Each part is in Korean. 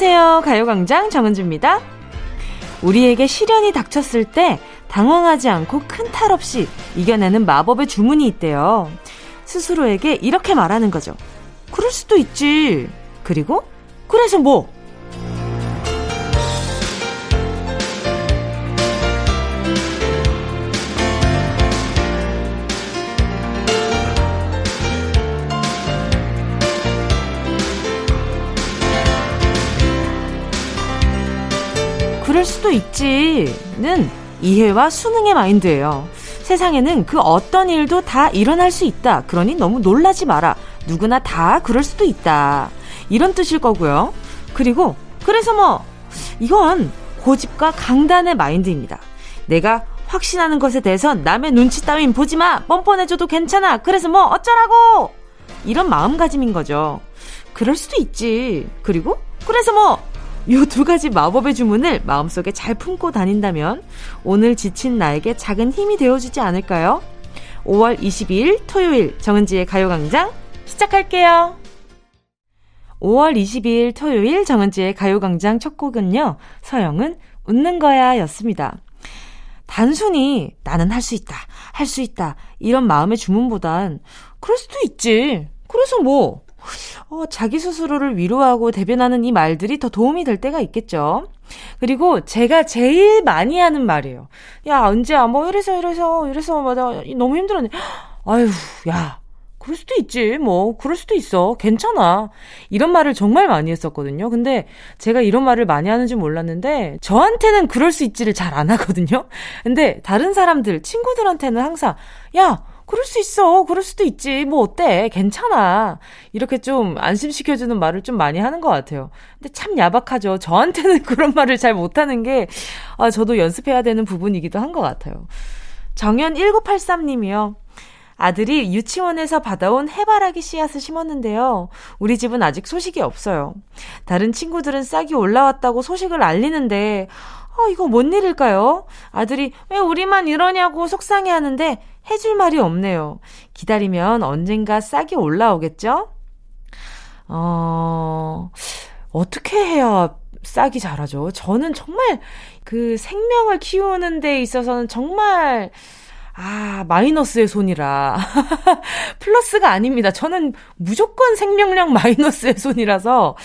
안녕하세요. 가요광장 정은지입니다. 우리에게 시련이 닥쳤을 때 당황하지 않고 큰 탈 없이 이겨내는 마법의 주문이 있대요. 스스로에게 이렇게 말하는 거죠. 그럴 수도 있지. 그리고, 그래서 뭐? 수도 있지는 이해와 수능의 마인드예요. 세상에는 그 어떤 일도 다 일어날 수 있다. 그러니 너무 놀라지 마라. 누구나 다 그럴 수도 있다. 이런 뜻일 거고요. 그리고 그래서 뭐 이건 고집과 강단의 마인드입니다. 내가 확신하는 것에 대해서 남의 눈치 따윈 보지 마. 뻔뻔해줘도 괜찮아. 그래서 뭐 어쩌라고. 이런 마음가짐인 거죠. 그럴 수도 있지. 그리고 그래서 뭐 이두 가지 마법의 주문을 마음속에 잘 품고 다닌다면 오늘 지친 나에게 작은 힘이 되어주지 않을까요? 5월 22일 토요일 정은지의 가요광장 시작할게요. 5월 22일 토요일 정은지의 가요광장 첫 곡은요. 서영은 웃는 거야 였습니다. 단순히 나는 할 수 있다, 할 수 있다 이런 마음의 주문보단 그럴 수도 있지. 그래서 뭐 어, 자기 스스로를 위로하고 대변하는 이 말들이 더 도움이 될 때가 있겠죠. 그리고 제가 제일 많이 하는 말이에요. 야, 은지야, 뭐 이래서 이래서 이래서 맞아. 너무 힘들었네. 아유, 야. 그럴 수도 있지. 뭐, 그럴 수도 있어. 괜찮아. 이런 말을 정말 많이 했었거든요. 근데 제가 이런 말을 많이 하는지 몰랐는데, 저한테는 그럴 수 있지를 잘 안 하거든요. 근데 다른 사람들, 친구들한테는 항상, 야, 그럴 수 있어. 그럴 수도 있지. 뭐 어때? 괜찮아. 이렇게 좀 안심시켜주는 말을 좀 많이 하는 것 같아요. 근데 참 야박하죠. 저한테는 그런 말을 잘 못하는 게, 아, 저도 연습해야 되는 부분이기도 한 것 같아요. 정연 1983님이요. 아들이 유치원에서 받아온 해바라기 씨앗을 심었는데요. 우리 집은 아직 소식이 없어요. 다른 친구들은 싹이 올라왔다고 소식을 알리는데, 아, 이거 뭔 일일까요? 아들이 왜 우리만 이러냐고 속상해 하는데 해줄 말이 없네요. 기다리면 언젠가 싹이 올라오겠죠? 어, 어떻게 해야 싹이 자라죠? 저는 정말 그 생명을 키우는 데 있어서는 정말 아, 마이너스의 손이라. 플러스가 아닙니다. 저는 무조건 생명력 마이너스의 손이라서,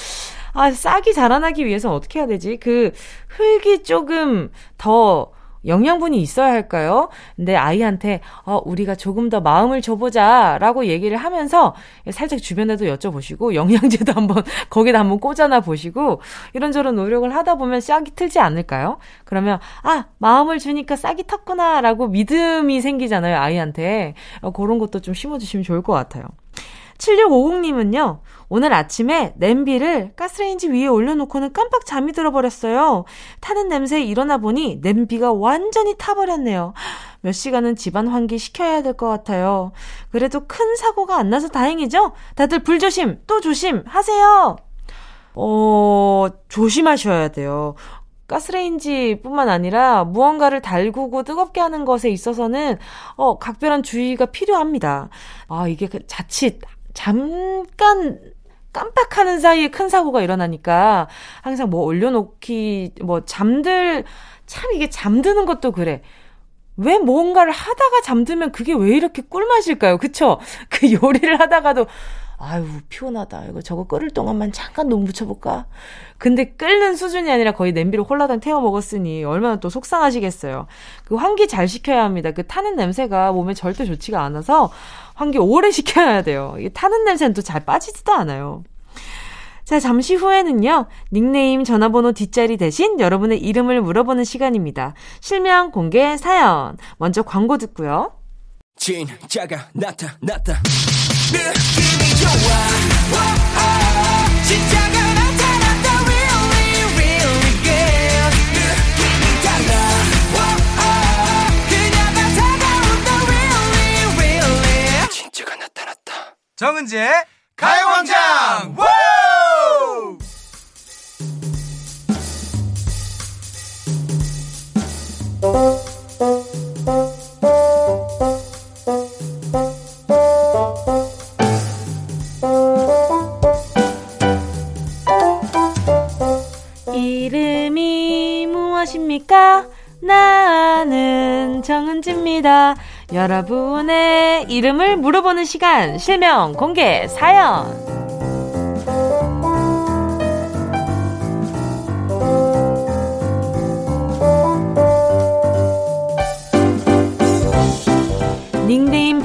아, 싹이 자라나기 위해서 어떻게 해야 되지? 그, 흙이 조금 더 영양분이 있어야 할까요? 근데 아이한테 어 우리가 조금 더 마음을 줘보자라고 얘기를 하면서 살짝 주변에도 여쭤보시고 영양제도 한번 거기다 한번 꽂아놔 보시고 이런저런 노력을 하다 보면 싹이 틀지 않을까요? 그러면 아 마음을 주니까 싹이 텄구나라고 믿음이 생기잖아요 아이한테 어, 그런 것도 좀 심어주시면 좋을 것 같아요. 7650님은요, 오늘 아침에 냄비를 가스레인지 위에 올려놓고는 깜빡 잠이 들어버렸어요. 타는 냄새에 일어나 보니 냄비가 완전히 타버렸네요. 몇 시간은 집안 환기 시켜야 될 것 같아요. 그래도 큰 사고가 안 나서 다행이죠? 다들 불조심, 또 조심 하세요! 어, 조심하셔야 돼요. 가스레인지 뿐만 아니라 무언가를 달구고 뜨겁게 하는 것에 있어서는, 어, 각별한 주의가 필요합니다. 아, 이게 그 자칫 잠깐 깜빡하는 사이에 큰 사고가 일어나니까 항상 뭐 올려놓기, 뭐 잠들, 참 이게 잠드는 것도 그래. 왜 뭔가를 하다가 잠들면 그게 왜 이렇게 꿀맛일까요? 그쵸? 그 요리를 하다가도 아유, 피곤하다. 이거 저거 끓을 동안만 잠깐 눈 붙여볼까? 근데 끓는 수준이 아니라 거의 냄비를 홀라당 태워 먹었으니 얼마나 또 속상하시겠어요. 그 환기 잘 시켜야 합니다. 그 타는 냄새가 몸에 절대 좋지가 않아서 환기 오래 시켜야 돼요. 이 타는 냄새는 또 잘 빠지지도 않아요. 자, 잠시 후에는요, 닉네임 전화번호 뒷자리 대신 여러분의 이름을 물어보는 시간입니다. 실명 공개 사연. 먼저 광고 듣고요. 진짜가 나타났다. 진짜가 나타났다. 안녕하십니까? 나는 정은지입니다. 여러분의 이름을 물어보는 시간, 실명, 공개, 사연.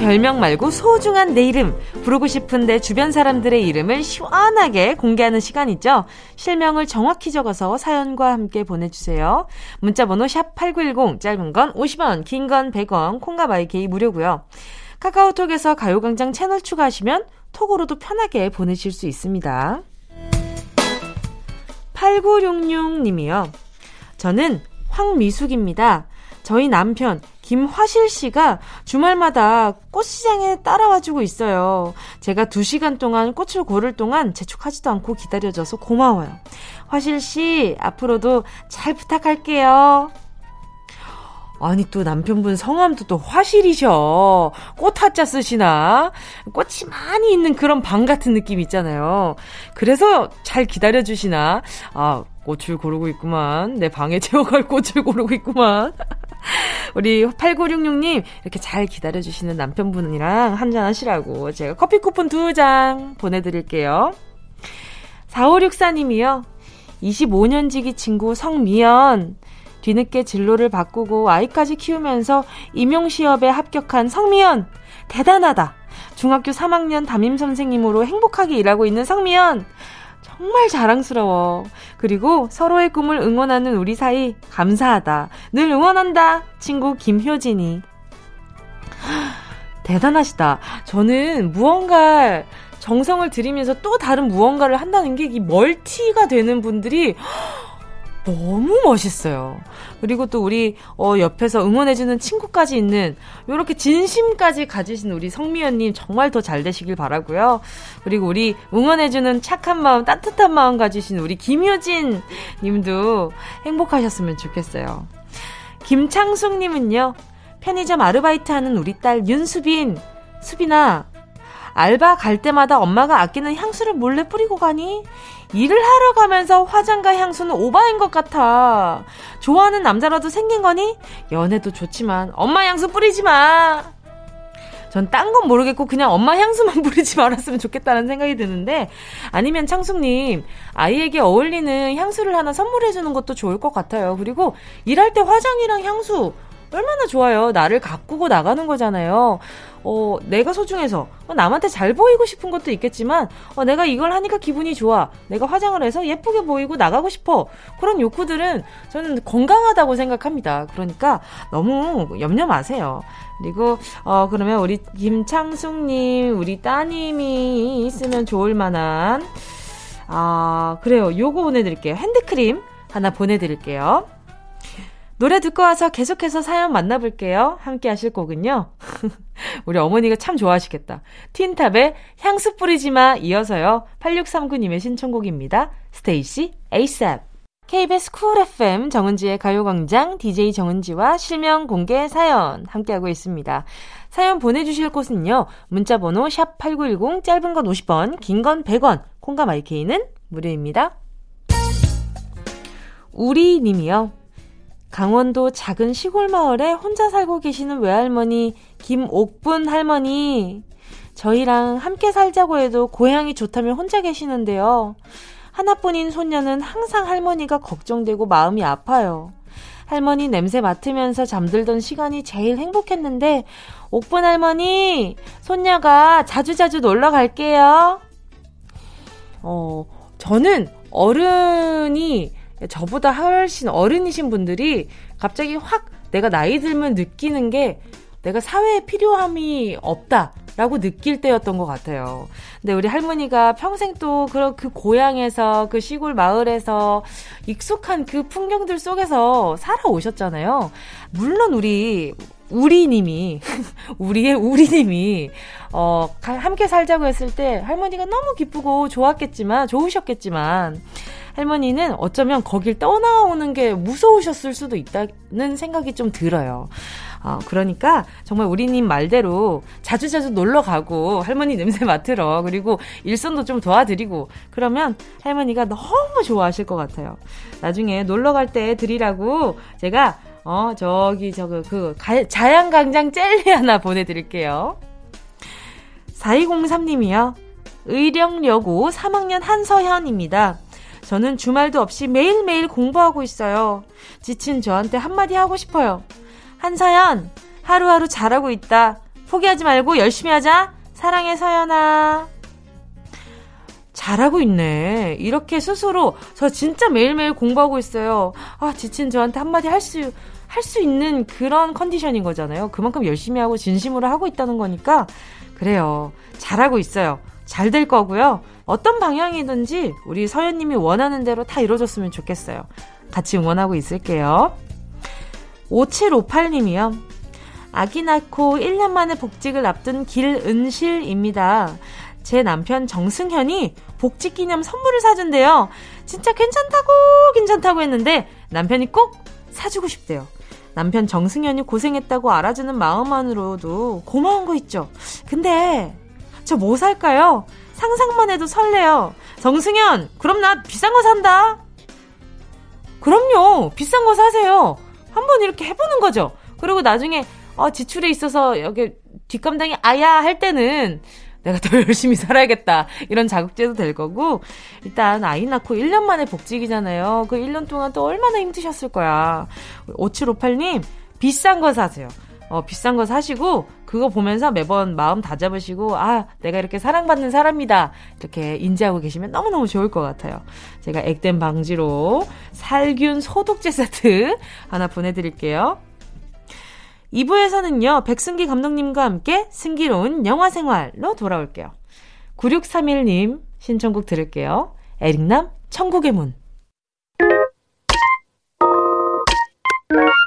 별명 말고 소중한 내 이름 부르고 싶은데 주변 사람들의 이름을 시원하게 공개하는 시간이죠. 실명을 정확히 적어서 사연과 함께 보내주세요. 문자번호 샵 8910 짧은 건 50원 긴 건 100원 콩과 마이케이 무료고요. 카카오톡에서 가요광장 채널 추가하시면 톡으로도 편하게 보내실 수 있습니다. 8966님이요. 저는 황미숙입니다. 저희 남편 김화실 씨가 주말마다 꽃시장에 따라와주고 있어요. 제가 두 시간 동안 꽃을 고를 동안 재촉하지도 않고 기다려줘서 고마워요. 화실 씨, 앞으로도 잘 부탁할게요. 아니 또 남편분 성함도 또 화실이셔. 꽃화자 쓰시나? 꽃이 많이 있는 그런 방 같은 느낌 있잖아요. 그래서 잘 기다려 주시나? 아, 꽃을 고르고 있구만. 내 방에 채워갈 꽃을 고르고 있구만. 우리 8966님, 이렇게 잘 기다려주시는 남편분이랑 한잔 하시라고 제가 커피 쿠폰 두 장 보내드릴게요. 4564님이요. 25년 지기 친구 성미연. 뒤늦게 진로를 바꾸고 아이까지 키우면서 임용시업에 합격한 성미연. 대단하다. 중학교 3학년 담임 선생님으로 행복하게 일하고 있는 성미연. 정말 자랑스러워. 그리고 서로의 꿈을 응원하는 우리 사이 감사하다. 늘 응원한다. 친구 김효진이. 대단하시다. 저는 무언가 정성을 들이면서 또 다른 무언가를 한다는 게 이 멀티가 되는 분들이 너무 멋있어요. 그리고 또 우리 어 옆에서 응원해주는 친구까지 있는 이렇게 진심까지 가지신 우리 성미연님 정말 더 잘 되시길 바라고요. 그리고 우리 응원해주는 착한 마음, 따뜻한 마음 가지신 우리 김효진 님도 행복하셨으면 좋겠어요. 김창숙님은요, 편의점 아르바이트 하는 우리 딸 윤수빈. 수빈아, 알바 갈 때마다 엄마가 아끼는 향수를 몰래 뿌리고 가니? 일을 하러 가면서 화장과 향수는 오바인 것 같아. 좋아하는 남자라도 생긴 거니? 연애도 좋지만 엄마 향수 뿌리지 마. 전 딴 건 모르겠고 그냥 엄마 향수만 뿌리지 말았으면 좋겠다는 생각이 드는데 아니면 창숙님 아이에게 어울리는 향수를 하나 선물해 주는 것도 좋을 것 같아요. 그리고 일할 때 화장이랑 향수 얼마나 좋아요. 나를 가꾸고 나가는 거잖아요. 어, 내가 소중해서 어, 남한테 잘 보이고 싶은 것도 있겠지만 어, 내가 이걸 하니까 기분이 좋아. 내가 화장을 해서 예쁘게 보이고 나가고 싶어. 그런 욕구들은 저는 건강하다고 생각합니다. 그러니까 너무 염려 마세요. 그리고 어 그러면 우리 김창숙님 우리 따님이 있으면 좋을 만한 아 그래요. 요거 보내드릴게요. 핸드크림 하나 보내드릴게요. 노래 듣고 와서 계속해서 사연 만나볼게요. 함께 하실 곡은요. 우리 어머니가 참 좋아하시겠다. 틴탑의 향수 뿌리지 마 이어서요. 8639님의 신청곡입니다. STAYC ASAP. KBS Cool FM 정은지의 가요광장 DJ 정은지와 실명 공개 사연 함께하고 있습니다. 사연 보내주실 곳은요. 문자번호 샵8910 짧은 건 50원, 긴 건 100원, 콩과 마이케이는 무료입니다. 우리 님이요. 강원도 작은 시골 마을에 혼자 살고 계시는 외할머니 김옥분 할머니. 저희랑 함께 살자고 해도 고향이 좋다면 혼자 계시는데요. 하나뿐인 손녀는 항상 할머니가 걱정되고 마음이 아파요. 할머니 냄새 맡으면서 잠들던 시간이 제일 행복했는데, 옥분 할머니, 손녀가 자주자주 놀러 갈게요. 어, 저는 어른이 저보다 훨씬 어른이신 분들이 갑자기 확 내가 나이 들면 느끼는 게 내가 사회에 필요함이 없다 라고 느낄 때였던 것 같아요. 근데 우리 할머니가 평생 또 그런 그 고향에서 그 시골 마을에서 익숙한 그 풍경들 속에서 살아오셨잖아요. 물론 우리 우리님이 우리의 우리님이 어 함께 살자고 했을 때 할머니가 너무 기쁘고 좋았겠지만 좋으셨겠지만 할머니는 어쩌면 거길 떠나오는 게 무서우셨을 수도 있다는 생각이 좀 들어요. 어, 그러니까 정말 우리님 말대로 자주자주 놀러 가고 할머니 냄새 맡으러 그리고 일손도 좀 도와드리고 그러면 할머니가 너무 좋아하실 것 같아요. 나중에 놀러 갈 때 드리라고 제가 어, 저기, 저거, 그, 가, 자양강장 젤리 하나 보내드릴게요. 4203님이요. 의령여고 3학년 한서현입니다. 저는 주말도 없이 매일매일 공부하고 있어요. 지친 저한테 한마디 하고 싶어요. 한서연, 하루하루 잘하고 있다. 포기하지 말고 열심히 하자. 사랑해, 서연아. 잘하고 있네. 이렇게 스스로 저 진짜 매일매일 공부하고 있어요. 아, 지친 저한테 한마디 할 수, 할 수 있는 그런 컨디션인 거잖아요. 그만큼 열심히 하고 진심으로 하고 있다는 거니까. 그래요. 잘하고 있어요. 잘 될 거고요. 어떤 방향이든지 우리 서연님이 원하는 대로 다 이루어졌으면 좋겠어요. 같이 응원하고 있을게요. 5758님이요. 아기 낳고 1년 만에 복직을 앞둔 길은실입니다. 제 남편 정승현이 복직 기념 선물을 사준대요. 진짜 괜찮다고 괜찮다고 했는데 남편이 꼭 사주고 싶대요. 남편 정승현이 고생했다고 알아주는 마음만으로도 고마운 거 있죠. 근데 저 뭐 살까요? 상상만 해도 설레요. 정승현, 그럼 나 비싼 거 산다. 그럼요. 비싼 거 사세요. 한번 이렇게 해보는 거죠. 그리고 나중에 어, 지출에 있어서 여기 뒷감당이 아야 할 때는 내가 더 열심히 살아야겠다. 이런 자극제도 될 거고, 일단 아이 낳고 1년 만에 복직이잖아요. 그 1년 동안 또 얼마나 힘드셨을 거야. 5758님, 비싼 거 사세요. 어, 비싼 거 사시고, 그거 보면서 매번 마음 다잡으시고, 아, 내가 이렇게 사랑받는 사람이다. 이렇게 인지하고 계시면 너무너무 좋을 것 같아요. 제가 액땜 방지로 살균 소독제 세트 하나 보내드릴게요. 2부에서는요, 백승기 감독님과 함께 승기로운 영화 생활로 돌아올게요. 9631님 신청곡 들을게요. 에릭남, 천국의 문.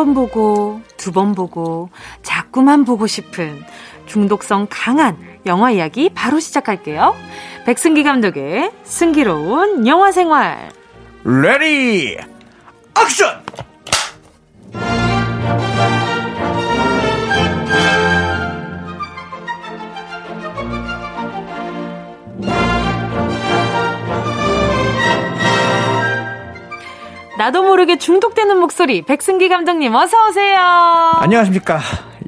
번 보고, 두 번 보고, 자꾸만 보고 싶은 중독성 강한 영화 이야기 바로 시작할게요. 백승기 감독의 승기로운 영화 생활. Ready action 나도 모르게 중독되는 목소리, 백승기 감독님, 어서 오세요. 안녕하십니까.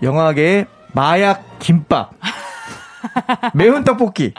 영화계의 마약 김밥. 매운 떡볶이.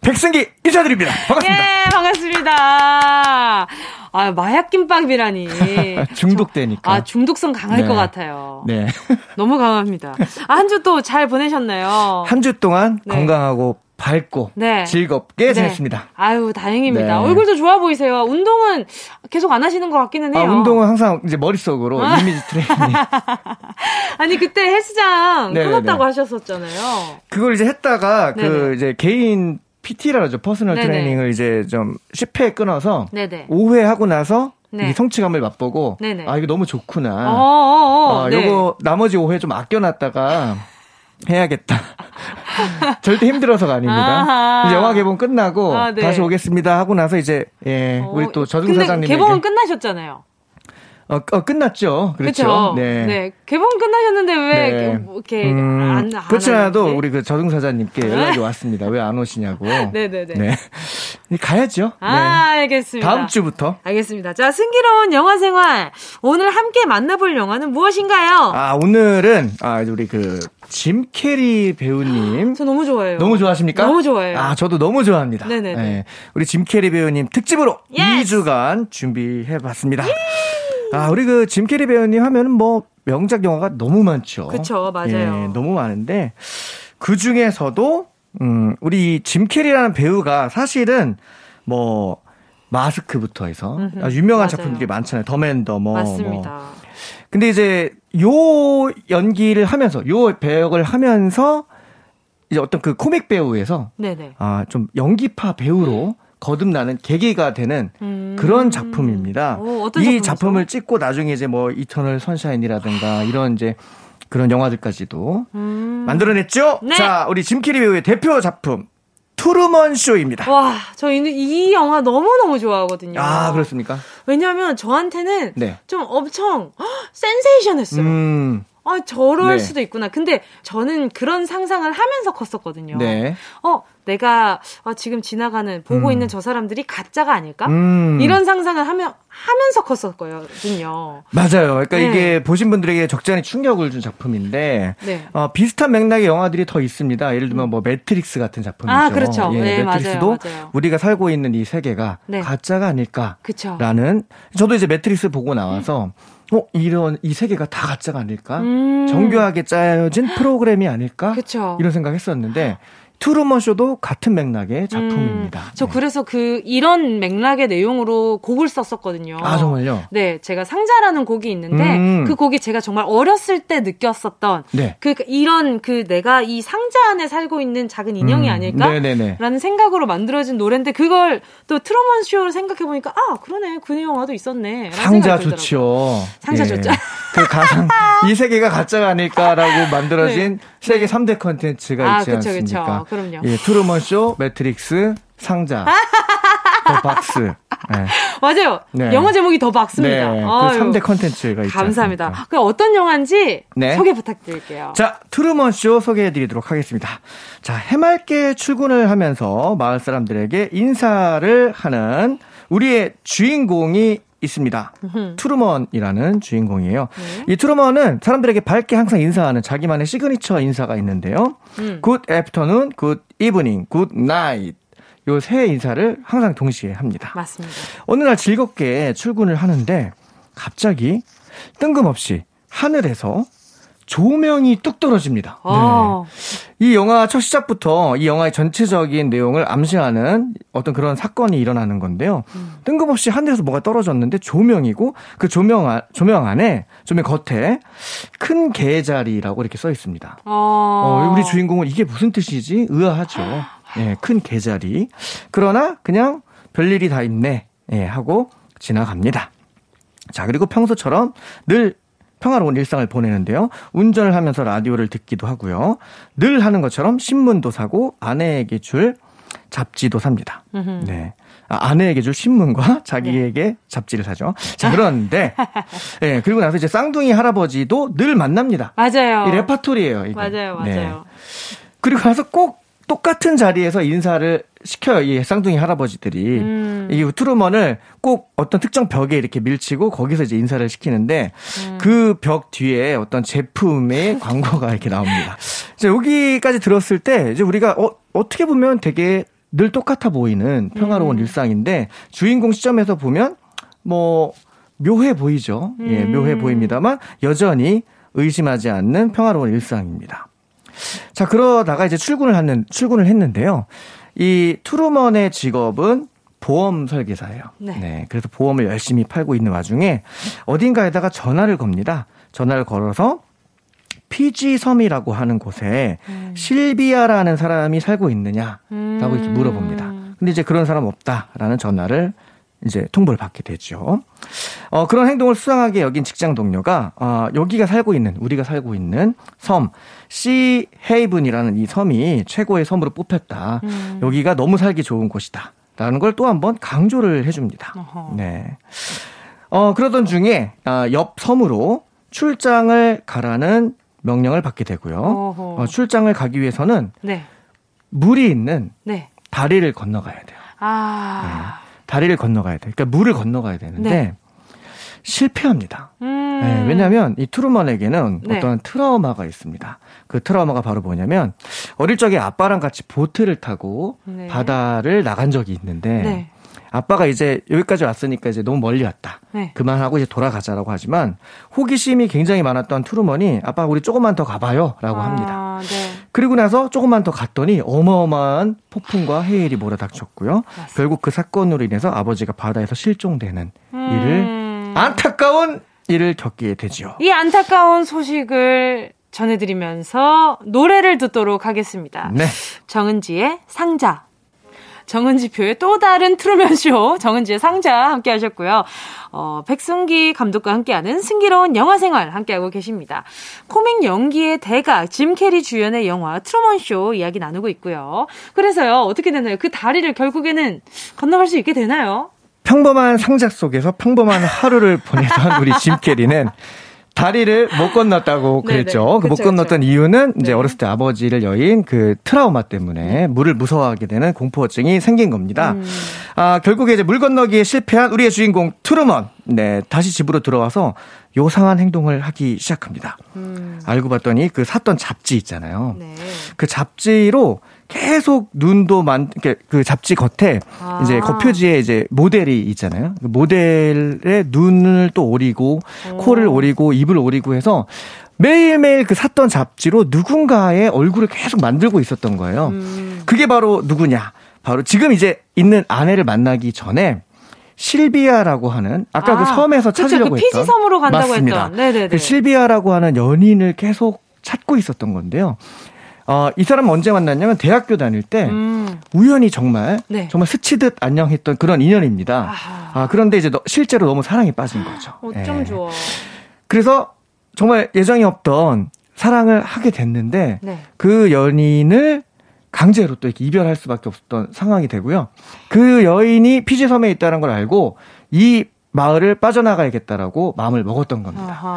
백승기 인사드립니다. 반갑습니다. 예, 반갑습니다. 아, 마약 김밥이라니. 중독되니까. 아, 중독성 강할 네. 것 같아요. 네. 너무 강합니다. 아, 한 주 또 잘 보내셨나요? 한 주 동안 네. 건강하고 밝고 네. 즐겁게 네. 지냈습니다. 아유, 다행입니다. 네. 얼굴도 좋아 보이세요. 운동은 계속 안 하시는 것 같기는 아, 해요. 운동은 항상 이제 머릿속으로 image training. 아니, 그때 헬스장. 끊었다고 하셨었잖아요. 그걸 이제 했다가 그 네네. 이제 개인 PT라 그러죠. personal 네네. training을 이제 좀 10회 끊어서 네네. 5회 하고 나서 네. 이 성취감을 맛보고 네네. 아 이거 너무 좋구나. 어어어. 아, 네. 요거 나머지 5회 좀 아껴놨다가 해야겠다. 절대 힘들어서가 아닙니다. 아하. 이제 영화 개봉 끝나고 아, 네. 다시 오겠습니다 하고 나서 이제 예 어, 우리 또 저승 사장님에게 개봉은 끝나셨잖아요. 어, 어, 끝났죠. 그렇죠. 그쵸? 네. 개봉 끝나셨는데 왜 네. 뭐 이렇게 음, 안, 안 하는지? 우리 그 저승 사장님께 연락이 왔습니다. 왜 안 오시냐고. 네네네. 네. 가야죠. 아, 네. 알겠습니다. 다음 주부터. 알겠습니다. 자, 승기로운 영화 생활. 오늘 함께 만나볼 영화는 무엇인가요? 아, 오늘은, 아, 우리 그, 짐 캐리 배우님. 저 너무 좋아해요. 너무 좋아하십니까? 너무 좋아해요. 아, 저도 너무 좋아합니다. 네네네. 네. 우리 짐 캐리 배우님 특집으로 Yes! 2주간 준비해 봤습니다. 아, 우리 그 짐 캐리 배우님 하면은 뭐 명작 영화가 너무 많죠. 그쵸, 맞아요. 예, 너무 많은데 그 중에서도 음, 우리 짐 캐리라는 배우가 사실은 뭐 마스크부터 해서 음흠, 유명한 맞아요. 작품들이 많잖아요. 덤 앤 더머, 맞습니다. 뭐 근데 이제 요 연기를 하면서 요 배역을 하면서 이제 어떤 그 코믹 배우에서 네네. 아 좀 연기파 배우로 거듭나는 계기가 되는 음. 그런 작품입니다. 오, 이? 작품을 찍고 나중에 이제 뭐 이터널 선샤인이라든가 이런 이제 그런 영화들까지도 음. 만들어냈죠. 네. 자, 우리 짐캐리 배우의 대표 작품 트루먼 쇼입니다. 와, 저 이, 이 영화 너무너무 좋아하거든요. 아, 그렇습니까? 왜냐하면 저한테는 네. 좀 엄청 헉, 센세이션했어요. 음, 아, 저럴 네. 수도 있구나. 근데 저는 그런 상상을 하면서 컸었거든요. 네. 어, 내가 아, 지금 지나가는 보고 음. 있는 저 사람들이 가짜가 아닐까? 음. 이런 상상을 하며 하면서 컸었거든요. 맞아요. 그러니까 네. 이게 보신 분들에게 적잖이 충격을 준 작품인데 네. 어, 비슷한 맥락의 영화들이 더 있습니다. 예를 들면 뭐 매트릭스 같은 작품이죠. 아, 그렇죠. 예, 네, 매트릭스도 맞아요, 맞아요. 우리가 살고 있는 이 세계가 네. 가짜가 아닐까. 그쵸. 라는 저도 이제 매트릭스 보고 나와서 어 이런 이 세계가 다 가짜가 아닐까 음. 정교하게 짜여진 프로그램이 아닐까 그쵸. 이런 생각 했었는데 트루먼 쇼도 같은 맥락의 작품입니다. 음, 저 네. 그래서 그 이런 맥락의 내용으로 곡을 썼었거든요. 아 정말요? 네, 제가 상자라는 곡이 있는데 음. 그 곡이 제가 정말 어렸을 때 느꼈었던 네. 그 이런 그 내가 이 상자 안에 살고 있는 작은 인형이 음, 아닐까? 네네네. 라는 생각으로 만들어진 노래인데 그걸 또 트루먼 쇼를 생각해 보니까 아 그러네 그 영화도 있었네. 라는 상자. 좋죠. 상자 좋죠. 그 가상 이 세계가 가짜가 아닐까라고 만들어진 세계 3대 컨텐츠가 네. 아, 있지 그쵸, 않습니까? 그쵸. 그럼요. 예, 트루먼 쇼, 매트릭스, 상자, The Box. 네. 맞아요. 네. 영화 제목이 The Box입니다. 네, 그 아유, 3대 컨텐츠가 있지 감사합니다. 그 어떤 영화인지 네. 소개 부탁드릴게요. 자, 트루먼 쇼 소개해 드리도록 하겠습니다. 자, 해맑게 출근을 하면서 마을 사람들에게 인사를 하는 우리의 주인공이 있습니다. 트루먼이라는 주인공이에요. 네. 이 트루먼은 사람들에게 밝게 항상 인사하는 자기만의 시그니처 인사가 있는데요. 음. Good afternoon, good evening, good night. 요 세 인사를 항상 동시에 합니다. 맞습니다. 어느 날 즐겁게 출근을 하는데 갑자기 뜬금없이 하늘에서 조명이 뚝 떨어집니다. 어. 네. 이 영화 첫 시작부터 이 영화의 전체적인 내용을 암시하는 어떤 그런 사건이 일어나는 건데요. 뜬금없이 하늘에서 뭐가 떨어졌는데 조명이고 그 조명 안, 조명 안에 조명 겉에 큰 개자리라고 이렇게 써 있습니다. 어. 어, 우리 주인공은 이게 무슨 뜻이지? 의아하죠. 예, 큰 개자리. 그러나 그냥 별일이 다 있네. 예, 하고 지나갑니다. 자, 그리고 평소처럼 늘 평화로운 일상을 보내는데요. 운전을 하면서 라디오를 듣기도 하고요. 늘 하는 것처럼 신문도 사고 아내에게 줄 잡지도 삽니다. 네. 아, 아내에게 줄 신문과 자기에게 잡지를 사죠. 자, 그런데, 예, 그리고 나서 이제 쌍둥이 할아버지도 늘 만납니다. 맞아요. 이 레파토리예요, 이게. 맞아요, 네. 맞아요. 그리고 나서 꼭 똑같은 자리에서 인사를 시켜요. 이 쌍둥이 할아버지들이. 음. 이 트루먼을 꼭 어떤 특정 벽에 이렇게 밀치고 거기서 이제 인사를 시키는데 음. 그벽 뒤에 어떤 제품의 광고가 이렇게 나옵니다. 자, 여기까지 들었을 때 이제 우리가 어, 어떻게 보면 되게 늘 똑같아 보이는 평화로운 음. 일상인데 주인공 시점에서 보면 뭐 묘해 보이죠. 예, 묘해 음. 보입니다만 여전히 의심하지 않는 평화로운 일상입니다. 자, 그러다가 이제 출근을 하는, 출근을 했는데요. 이 투루먼의 직업은 보험 설계사예요. 네. 그래서 보험을 열심히 팔고 있는 와중에 어딘가에다가 전화를 겁니다. 전화를 걸어서 피지 섬이라고 하는 곳에 음. 실비아라는 사람이 살고 있느냐라고 이렇게 음. 물어봅니다. 근데 이제 그런 사람 없다라는 전화를 이제 통보를 받게 되죠. 어, 그런 행동을 수상하게 여긴 직장 동료가, 어, 여기가 살고 있는, 우리가 살고 있는 섬, 시 헤이븐이라는 이 섬이 최고의 섬으로 뽑혔다. 음. 여기가 너무 살기 좋은 곳이다. 라는 걸 또 한번 강조를 해줍니다. 어허. 네. 어, 그러던 중에, 아, 옆 섬으로 출장을 가라는 명령을 받게 되고요. 어허. 어, 출장을 가기 위해서는 네. 물이 있는 네. 다리를 건너가야 돼요. 아. 다리를 건너가야 돼. 그러니까 물을 건너가야 되는데 네. 실패합니다. 음. 네, 왜냐하면 이 트루먼에게는 네. 어떤 트라우마가 있습니다. 그 트라우마가 바로 뭐냐면 어릴 적에 아빠랑 같이 보트를 타고 네. 바다를 나간 적이 있는데 네. 아빠가 이제 여기까지 왔으니까 이제 너무 멀리 왔다. 네. 그만하고 이제 돌아가자라고 하지만 호기심이 굉장히 많았던 트루먼이 아빠 우리 조금만 더 가봐요라고 합니다. 그리고 나서 조금만 더 갔더니 어마어마한 폭풍과 해일이 몰아닥쳤고요. 결국 그 사건으로 인해서 아버지가 바다에서 실종되는 일을 음. 안타까운 일을 겪게 되지요. 이 안타까운 소식을 전해드리면서 노래를 듣도록 하겠습니다. 네. 정은지의 상자. 정은지표의 또 다른 트루먼쇼, 정은지의 상자 함께 하셨고요. 어, 백승기 감독과 함께하는 승기로운 영화 생활 함께하고 계십니다. 코믹 연기의 대가, 짐 캐리 주연의 영화 트루먼쇼 이야기 나누고 있고요. 그래서요, 어떻게 되나요? 그 다리를 결국에는 건너갈 수 있게 되나요? 평범한 상자 속에서 평범한 하루를 보내던 우리 짐 캐리는 다리를 못 건넜다고 네네. 그랬죠. 그못 그쵸, 건넜던 이유는 이제 네. 어렸을 때 아버지를 여인 그 트라우마 때문에 물을 무서워하게 되는 공포증이 생긴 겁니다. 음. 아, 결국에 이제 물 건너기에 실패한 우리의 주인공 트루먼. 네, 다시 집으로 들어와서 요상한 행동을 하기 시작합니다. 음. 알고 봤더니 그 샀던 잡지 있잖아요. 네. 그 잡지로 계속 눈도 만, 이렇게 그 잡지 겉에 아. 이제 겉표지에 이제 모델이 있잖아요. 그 모델의 눈을 또 오리고 코를 오리고 입을 오리고 해서 매일매일 그 샀던 잡지로 누군가의 얼굴을 계속 만들고 있었던 거예요. 음. 그게 바로 누구냐? 바로 지금 이제 있는 아내를 만나기 전에 실비아라고 하는 아까 그 아, 섬에서 그쵸, 찾으려고 그 했던 피지 섬으로 간다고 맞습니다. 했던. 네네네. 그 실비아라고 하는 연인을 계속 찾고 있었던 건데요. 어, 이 사람 언제 만났냐면 대학교 다닐 때 음. 우연히 정말 네. 정말 스치듯 안녕했던 그런 인연입니다. 아하. 아, 그런데 이제 너- 실제로 너무 사랑에 빠진 거죠. 어쩜 예. 좋아. 그래서 정말 예정이 없던 사랑을 하게 됐는데 네. 그 연인을 강제로 또 이렇게 이별할 수밖에 없었던 상황이 되고요. 그 여인이 피지 섬에 있다는 걸 알고 이 마을을 빠져나가야겠다라고 마음을 먹었던 겁니다. 아하.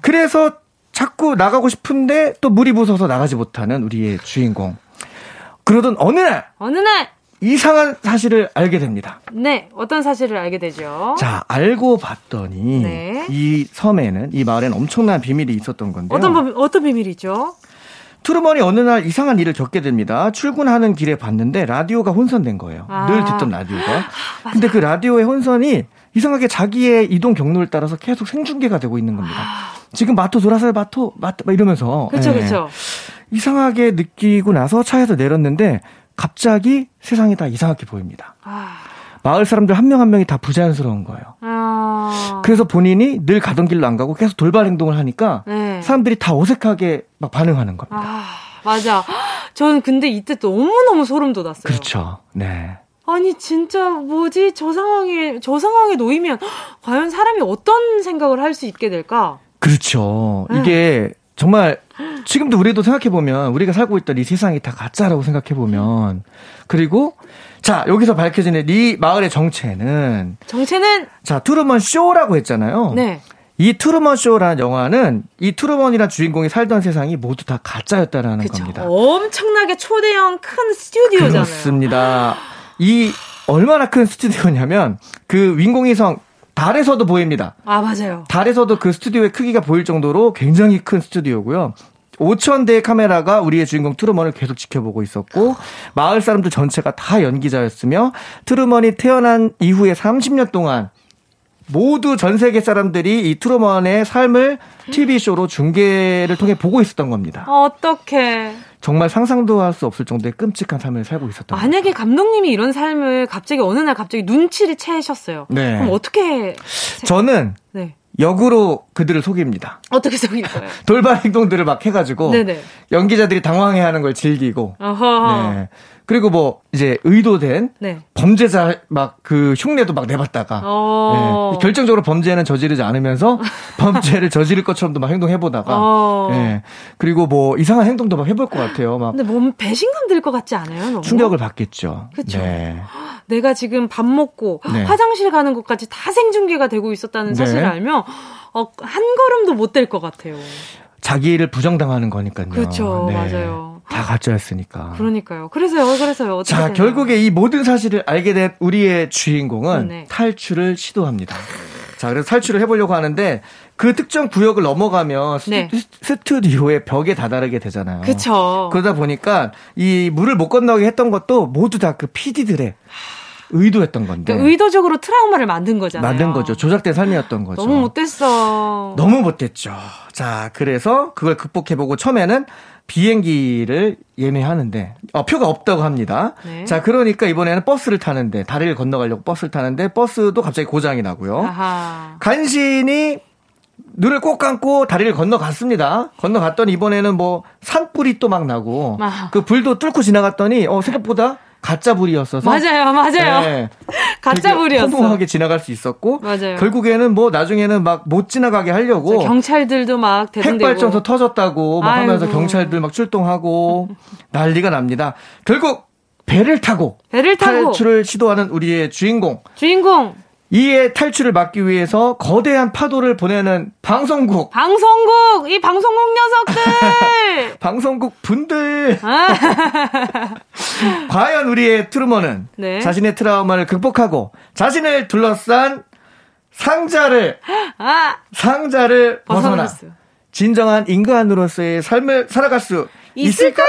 그래서 자꾸 나가고 싶은데 또 물이 부서서 나가지 못하는 우리의 주인공. 그러던 어느 날 어느 날, 이상한 사실을 알게 됩니다. 네, 어떤 사실을 알게 되죠? 자, 알고 봤더니 네. 이 섬에는 이 마을에는 엄청난 비밀이 있었던 건데요. 어떤, 비- 어떤 비밀이죠? 트루먼이 어느 날 이상한 일을 겪게 됩니다. 출근하는 길에 봤는데 라디오가 혼선된 거예요. 아. 늘 듣던 라디오가. 근데 그 라디오의 혼선이 이상하게 자기의 이동 경로를 따라서 계속 생중계가 되고 있는 겁니다. 지금 마토 돌아서요, 마토, 마토, 막 이러면서. 예. 그쵸. 이상하게 느끼고 나서 차에서 내렸는데 갑자기 세상이 다 이상하게 보입니다. 아, 마을 사람들 한명한 명이 다 부자연스러운 거예요. 아. 그래서 본인이 늘 가던 길로 안 가고 계속 돌발 행동을 하니까 네. 사람들이 다 어색하게 막 반응하는 겁니다. 아, 맞아. 저는 근데 이때 너무너무 소름 돋았어요. 그렇죠. 네. 아니, 진짜 뭐지? 저 상황에, 저 상황에 놓이면 과연 사람이 어떤 생각을 할 수 있게 될까? 그렇죠. 네. 이게 정말 지금도 우리도 생각해 보면 우리가 살고 있던 이 세상이 다 가짜라고 생각해 보면 그리고 자 여기서 밝혀지는 이 마을의 정체는 정체는, 자 트루먼 쇼라고 했잖아요. 네. 이 트루먼 쇼라는 영화는 이 트루먼이란 주인공이 살던 세상이 모두 다 가짜였다라는 그쵸. 겁니다. 엄청나게 초대형 큰 스튜디오잖아요. 그렇습니다. 이 얼마나 큰 스튜디오냐면 그 인공위성 달에서도 보입니다. 아, 맞아요. 달에서도 그 스튜디오의 크기가 보일 정도로 굉장히 큰 스튜디오고요. 5천 대의 카메라가 우리의 주인공 트루먼을 계속 지켜보고 있었고 마을 사람들 전체가 다 연기자였으며 트루먼이 태어난 이후에 30년 동안 모두 전 세계 사람들이 이 트루먼의 삶을 TV 쇼로 중계를 통해 보고 있었던 겁니다. 어떡해. 정말 상상도 할 수 없을 정도의 끔찍한 삶을 살고 있었던. 만약에 감독님이 이런 삶을 갑자기 어느 날 갑자기 눈치를 채셨어요. 네. 그럼 어떻게, 저는 네. 역으로 그들을 속입니다. 어떻게 속일 거예요? 돌발 행동들을 막 해가지고 네네. 연기자들이 당황해하는 걸 즐기고. 네. 그리고 뭐 이제 의도된 네. 범죄자 막 그 흉내도 막 내봤다가 어. 네. 결정적으로 범죄는 저지르지 않으면서 범죄를 저지를 것처럼도 막 행동해보다가 어. 네. 그리고 뭐 이상한 행동도 막 해볼 것 같아요. 막 근데 몸 배신감 들 것 같지 않아요? 너무? 충격을 받겠죠. 그쵸. 네. 내가 지금 밥 먹고 네. 화장실 가는 것까지 다 생중계가 되고 있었다는 사실을 네. 알면 어, 한 걸음도 못 될 것 같아요. 자기를 부정당하는 거니까요. 네. 그렇죠. 맞아요. 다 가짜였으니까. 그러니까요. 그래서요. 그래서요. 자, 되나요? 결국에 이 모든 사실을 알게 된 우리의 주인공은 네. 탈출을 시도합니다. 자, 그래서 탈출을 해보려고 하는데 그 특정 구역을 넘어가면 스- 네. 스튜디오의 벽에 다다르게 되잖아요. 그쵸. 그러다 보니까 이 물을 못 건너게 했던 것도 모두 다 그 PD들의 의도였던 건데. 그러니까 의도적으로 트라우마를 만든 거잖아요. 만든 거죠. 조작된 삶이었던 거죠. 너무 못됐어. 너무 못됐죠. 자, 그래서 그걸 극복해보고 처음에는 비행기를 예매하는데 어, 표가 없다고 합니다. 네. 자, 그러니까 이번에는 버스를 타는데 다리를 건너가려고 버스를 타는데 버스도 갑자기 고장이 나고요. 아하. 간신히 눈을 꼭 감고 다리를 건너갔습니다. 건너갔더니 이번에는 뭐 산불이 또 막 나고 아. 그 불도 뚫고 지나갔더니 어 생각보다 가짜 불이었어서 맞아요, 맞아요. 네. 가짜 불이었어. 평범하게 지나갈 수 있었고 맞아요. 결국에는 뭐 나중에는 막 못 지나가게 하려고 경찰들도 막. 핵발전소 터졌다고 막 하면서 아이고. 경찰들 막 출동하고 난리가 납니다. 결국 배를 타고 배를 타고 탈출을 시도하는 우리의 주인공 주인공 이의 탈출을 막기 위해서 거대한 파도를 보내는 방송국 방송국 이 방송국 녀석들. 방송국 분들 아, 과연 우리의 트루먼은 네. 자신의 트라우마를 극복하고 자신을 둘러싼 상자를 아 상자를 벗어나 벗어났어요. 진정한 인간으로서의 삶을 살아갈 수 있을까요?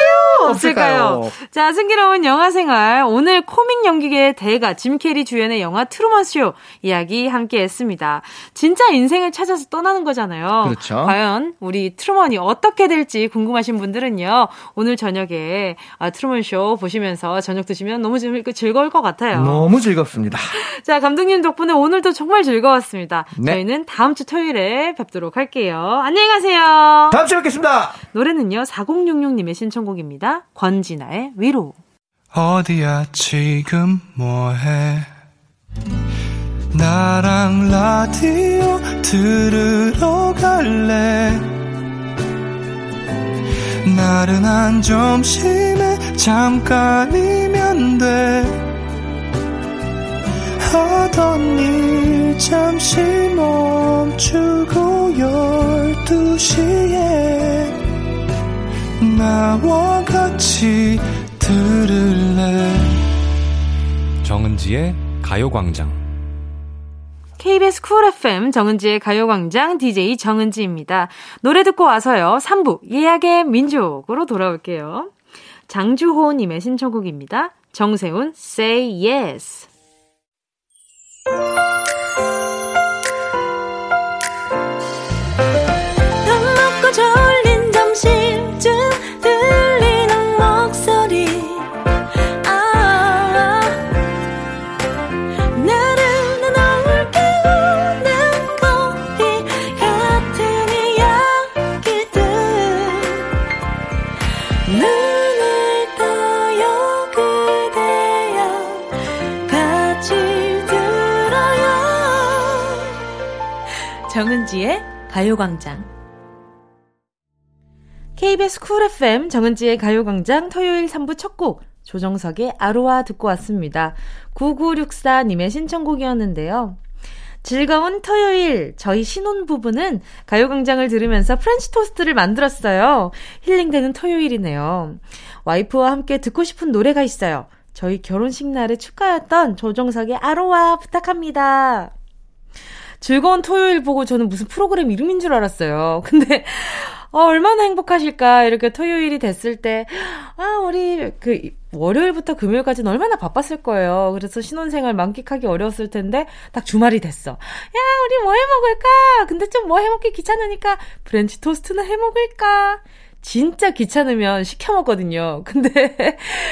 없을까요? 자, 승기로운 영화 생활. 오늘 코믹 연기계의 대가 짐 캐리 주연의 영화 트루먼 쇼 이야기 함께 했습니다. 진짜 인생을 찾아서 떠나는 거잖아요. 그렇죠. 과연 우리 트루먼이 어떻게 될지 궁금하신 분들은요. 오늘 저녁에 아, 트루먼 쇼 보시면서 저녁 드시면 너무 즐- 즐거울 것 같아요. 너무 즐겁습니다. 자, 감독님 덕분에 오늘도 정말 즐거웠습니다. 네. 저희는 다음 주 토요일에 뵙도록 할게요. 안녕히 가세요. 다음 주에 뵙겠습니다. 노래는요, 4066 님의 신청곡입니다. 권진아의 위로. 어디야 지금 뭐해 나랑 라디오 들으러 갈래 나른한 점심에 잠깐이면 돼 하던 일 잠시 멈추고 열두 시에 나와 같이 들을래 정은지의 가요광장 KBS 쿨 FM 정은지의 가요광장 DJ 정은지입니다. 노래 듣고 와서요. 3부 예약의 민족으로 돌아올게요. 장주호님의 신청곡입니다. 정세훈 Say Yes. 정은지의 가요광장. KBS 쿨 FM 정은지의 가요광장 토요일 3부 첫 곡 조정석의 아로하 듣고 왔습니다. 9964님의 신청곡이었는데요. 즐거운 토요일 저희 신혼부부는 가요광장을 들으면서 프렌치 토스트를 만들었어요. 힐링되는 토요일이네요. 와이프와 함께 듣고 싶은 노래가 있어요. 저희 결혼식 날에 축가였던 조정석의 아로하 부탁합니다. 즐거운 토요일 보고 저는 무슨 프로그램 이름인 줄 알았어요. 근데 어, 얼마나 행복하실까 이렇게 토요일이 됐을 때 아, 우리 그 월요일부터 금요일까지는 얼마나 바빴을 거예요. 그래서 신혼생활 만끽하기 어려웠을 텐데 딱 주말이 됐어. 야, 우리 뭐 해 먹을까? 근데 좀 뭐 해 먹기 귀찮으니까 프렌치 토스트나 해 먹을까? 진짜 귀찮으면 시켜 먹거든요. 근데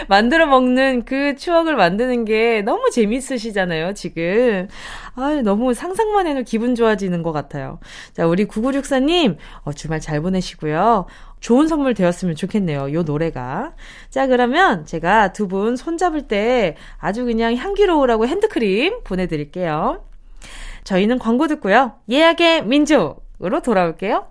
만들어 먹는 그 추억을 만드는 게 너무 재밌으시잖아요, 지금. 아, 너무 상상만 해도 기분 좋아지는 것 같아요. 자, 우리 9964님, 어, 주말 잘 보내시고요. 좋은 선물 되었으면 좋겠네요, 요 노래가. 자, 그러면 제가 두 분 손잡을 때 아주 그냥 향기로우라고 핸드크림 보내드릴게요. 저희는 광고 듣고요. 예약의 민족으로 돌아올게요.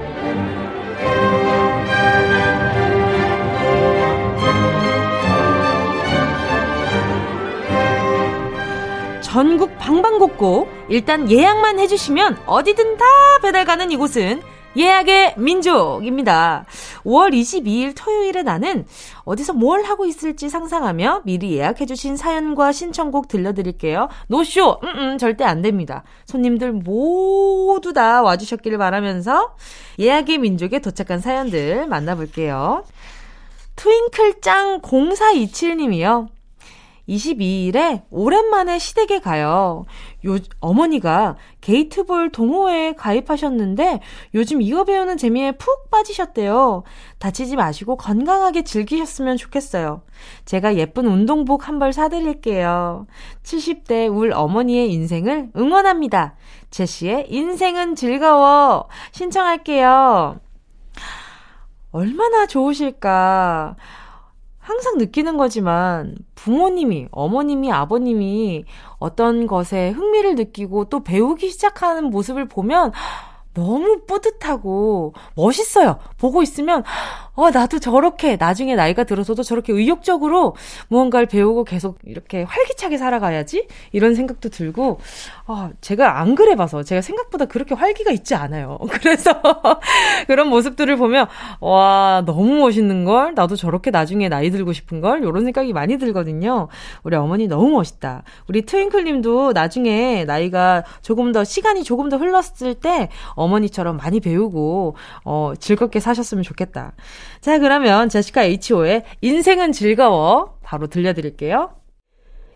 전국 방방곡곡 일단 예약만 해주시면 어디든 다 배달 가는 이곳은 예약의 민족입니다. 5월 22일 토요일에 나는 어디서 뭘 하고 있을지 상상하며 미리 예약해주신 사연과 신청곡 들려드릴게요. 노쇼! 음, 음, 절대 안 됩니다. 손님들 모두 다 와주셨기를 바라면서 예약의 민족에 도착한 사연들 만나볼게요. 트윙클짱 0427님이요. 22일에 오랜만에 시댁에 가요. 요, 어머니가 게이트볼 동호회에 가입하셨는데 요즘 이거 배우는 재미에 푹 빠지셨대요. 다치지 마시고 건강하게 즐기셨으면 좋겠어요. 제가 예쁜 운동복 한 벌 사드릴게요. 70대 울 어머니의 인생을 응원합니다. 제시의 인생은 즐거워. 신청할게요. 얼마나 좋으실까. 항상 느끼는 거지만 부모님이, 어머님이, 아버님이 어떤 것에 흥미를 느끼고 또 배우기 시작하는 모습을 보면 너무 뿌듯하고 멋있어요. 보고 있으면 어 나도 저렇게 나중에 나이가 들어서도 저렇게 의욕적으로 무언가를 배우고 계속 이렇게 활기차게 살아가야지 이런 생각도 들고 아 제가 안 그래 봐서 제가 생각보다 그렇게 활기가 있지 않아요. 그래서 그런 모습들을 보면 와 너무 멋있는 걸 나도 저렇게 나중에 나이 들고 싶은 걸 이런 생각이 많이 들거든요. 우리 어머니 너무 멋있다. 우리 트윙클 님도 나중에 나이가 조금 더 시간이 조금 더 흘렀을 때 어머니처럼 많이 배우고 어 즐겁게 사셨으면 좋겠다. 자, 그러면 제시카 H.O.의 인생은 즐거워 바로 들려드릴게요.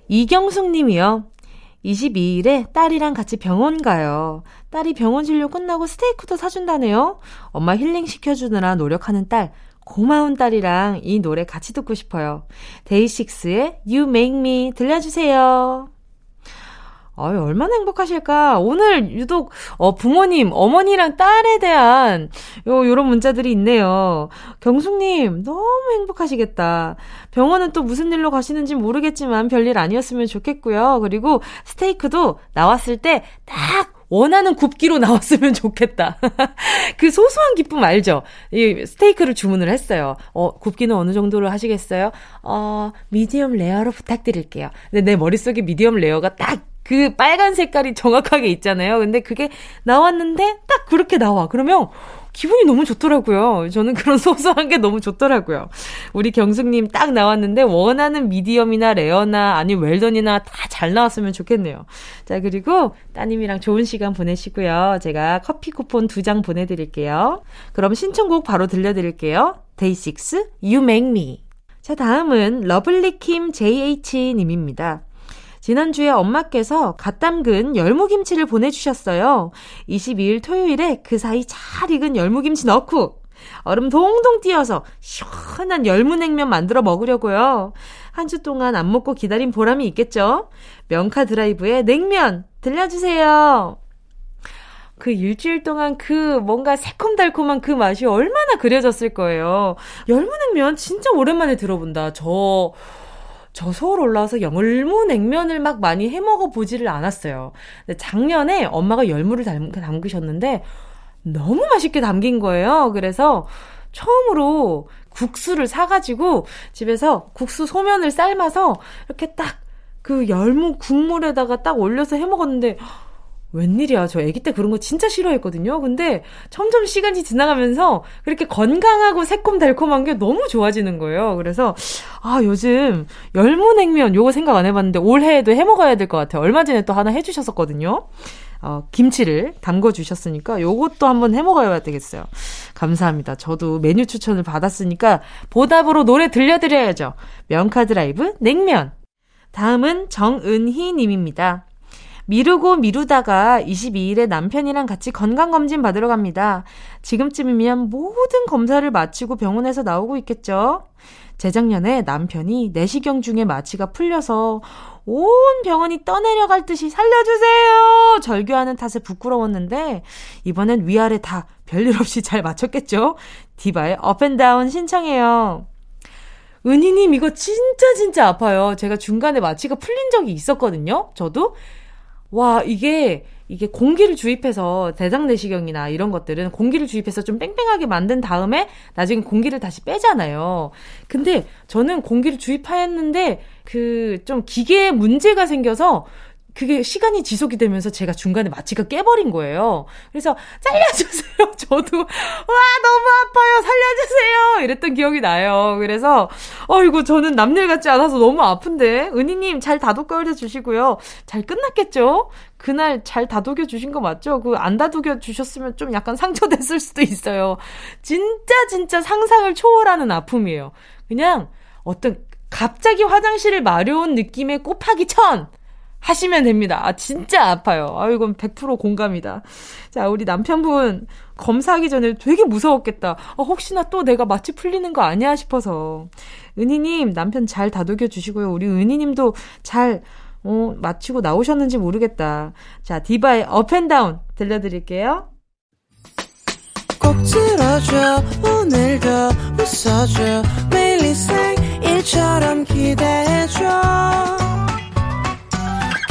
이경숙 님이요. 22일에 딸이랑 같이 병원 가요. 딸이 병원 진료 끝나고 스테이크도 사준다네요. 엄마 힐링 시켜주느라 노력하는 딸. 고마운 딸이랑 이 노래 같이 듣고 싶어요. 데이식스의 You Make Me 들려주세요. 아유, 얼마나 행복하실까. 오늘 유독, 어, 부모님, 어머니랑 딸에 대한, 요, 요런 문자들이 있네요. 경숙님, 너무 행복하시겠다. 병원은 또 무슨 일로 가시는지 모르겠지만 별일 아니었으면 좋겠고요. 그리고 스테이크도 나왔을 때 딱 원하는 굽기로 나왔으면 좋겠다. 그 소소한 기쁨 알죠? 이 스테이크를 주문을 했어요. 어, 굽기는 어느 정도로 하시겠어요? 어, 미디엄 레어로 부탁드릴게요. 근데 내 머릿속에 미디엄 레어가 딱 그 빨간 색깔이 정확하게 있잖아요. 근데 그게 나왔는데 딱 그렇게 나와. 그러면 기분이 너무 좋더라고요. 저는 그런 소소한 게 너무 좋더라고요. 우리 경숙님 딱 나왔는데 원하는 미디엄이나 레어나 아니 웰던이나 다 잘 나왔으면 좋겠네요. 자 그리고 따님이랑 좋은 시간 보내시고요. 제가 커피 쿠폰 두 장 보내드릴게요. 그럼 신청곡 바로 들려드릴게요. 데이식스 You Make Me. 자 다음은 러블리킴 JH님입니다. 지난주에 엄마께서 갓 담근 열무김치를 보내주셨어요. 22일 토요일에 그 사이 잘 익은 열무김치 넣고 얼음 동동 띄어서 시원한 열무냉면 만들어 먹으려고요. 한 주 동안 안 먹고 기다린 보람이 있겠죠? 명카 드라이브의 냉면 들려주세요. 그 일주일 동안 그 뭔가 새콤달콤한 그 맛이 얼마나 그려졌을 거예요. 열무냉면 진짜 오랜만에 들어본다. 저, 저 서울 올라와서 열무 냉면을 막 많이 해 먹어 보지를 않았어요. 근데 작년에 엄마가 열무를 담, 담그셨는데 너무 맛있게 담긴 거예요. 그래서 처음으로 국수를 사가지고 집에서 국수 소면을 삶아서 이렇게 딱 그 열무 국물에다가 딱 올려서 해 먹었는데 웬일이야. 저 아기 때 그런 거 진짜 싫어했거든요. 근데 점점 시간이 지나가면서 그렇게 건강하고 새콤달콤한 게 너무 좋아지는 거예요. 그래서 아, 요즘 열무냉면 요거 생각 안 해봤는데 올해에도 해 먹어야 될 것 같아요. 얼마 전에 또 하나 해주셨었거든요. 어, 김치를 담궈 주셨으니까 요것도 한번 해 먹어야 되겠어요. 감사합니다. 저도 메뉴 추천을 받았으니까 보답으로 노래 들려드려야죠. 명카 드 라이브 냉면. 다음은 정은희 님입니다. 미루고 미루다가 22일에 남편이랑 같이 건강검진 받으러 갑니다. 지금쯤이면 모든 검사를 마치고 병원에서 나오고 있겠죠? 재작년에 남편이 내시경 중에 마취가 풀려서 온 병원이 떠내려갈 듯이 살려주세요! 절규하는 탓에 부끄러웠는데, 이번엔 위아래 다 별일 없이 잘 맞췄겠죠? 디바의 Up and Down 신청해요. 은희님, 이거 진짜 진짜 아파요. 제가 중간에 마취가 풀린 적이 있었거든요? 저도? 와, 이게, 이게 공기를 주입해서 대장 내시경이나 이런 것들은 공기를 주입해서 좀 뺑뺑하게 만든 다음에 나중에 공기를 다시 빼잖아요. 근데 저는 공기를 주입하였는데 그 좀 기계에 문제가 생겨서 그게 시간이 지속이 되면서 제가 중간에 마취가 깨버린 거예요. 그래서 살려주세요. 저도 와 너무 아파요. 살려주세요. 이랬던 기억이 나요. 그래서 어이구 저는 남일 같지 않아서 너무 아픈데 은희님 잘 다독여 주시고요. 잘 끝났겠죠? 그날 잘 다독여 주신 거 맞죠? 그 안 다독여 주셨으면 좀 약간 상처됐을 수도 있어요. 진짜 진짜 상상을 초월하는 아픔이에요. 그냥 어떤 갑자기 화장실을 마려운 느낌의 곱하기 천! 하시면 됩니다. 아, 진짜 아파요. 아, 이건 100% 공감이다. 자, 우리 남편분 검사하기 전에 되게 무서웠겠다. 아, 혹시나 또 내가 마취 풀리는 거 아니야 싶어서. 은희님, 남편 잘 다독여 주시고요. 우리 은희님도 잘, 어, 마치고 나오셨는지 모르겠다. 자, 디바의 업앤다운 들려드릴게요. 꼭 들어줘 오늘도 웃어줘 매일 일상일처럼 기대해줘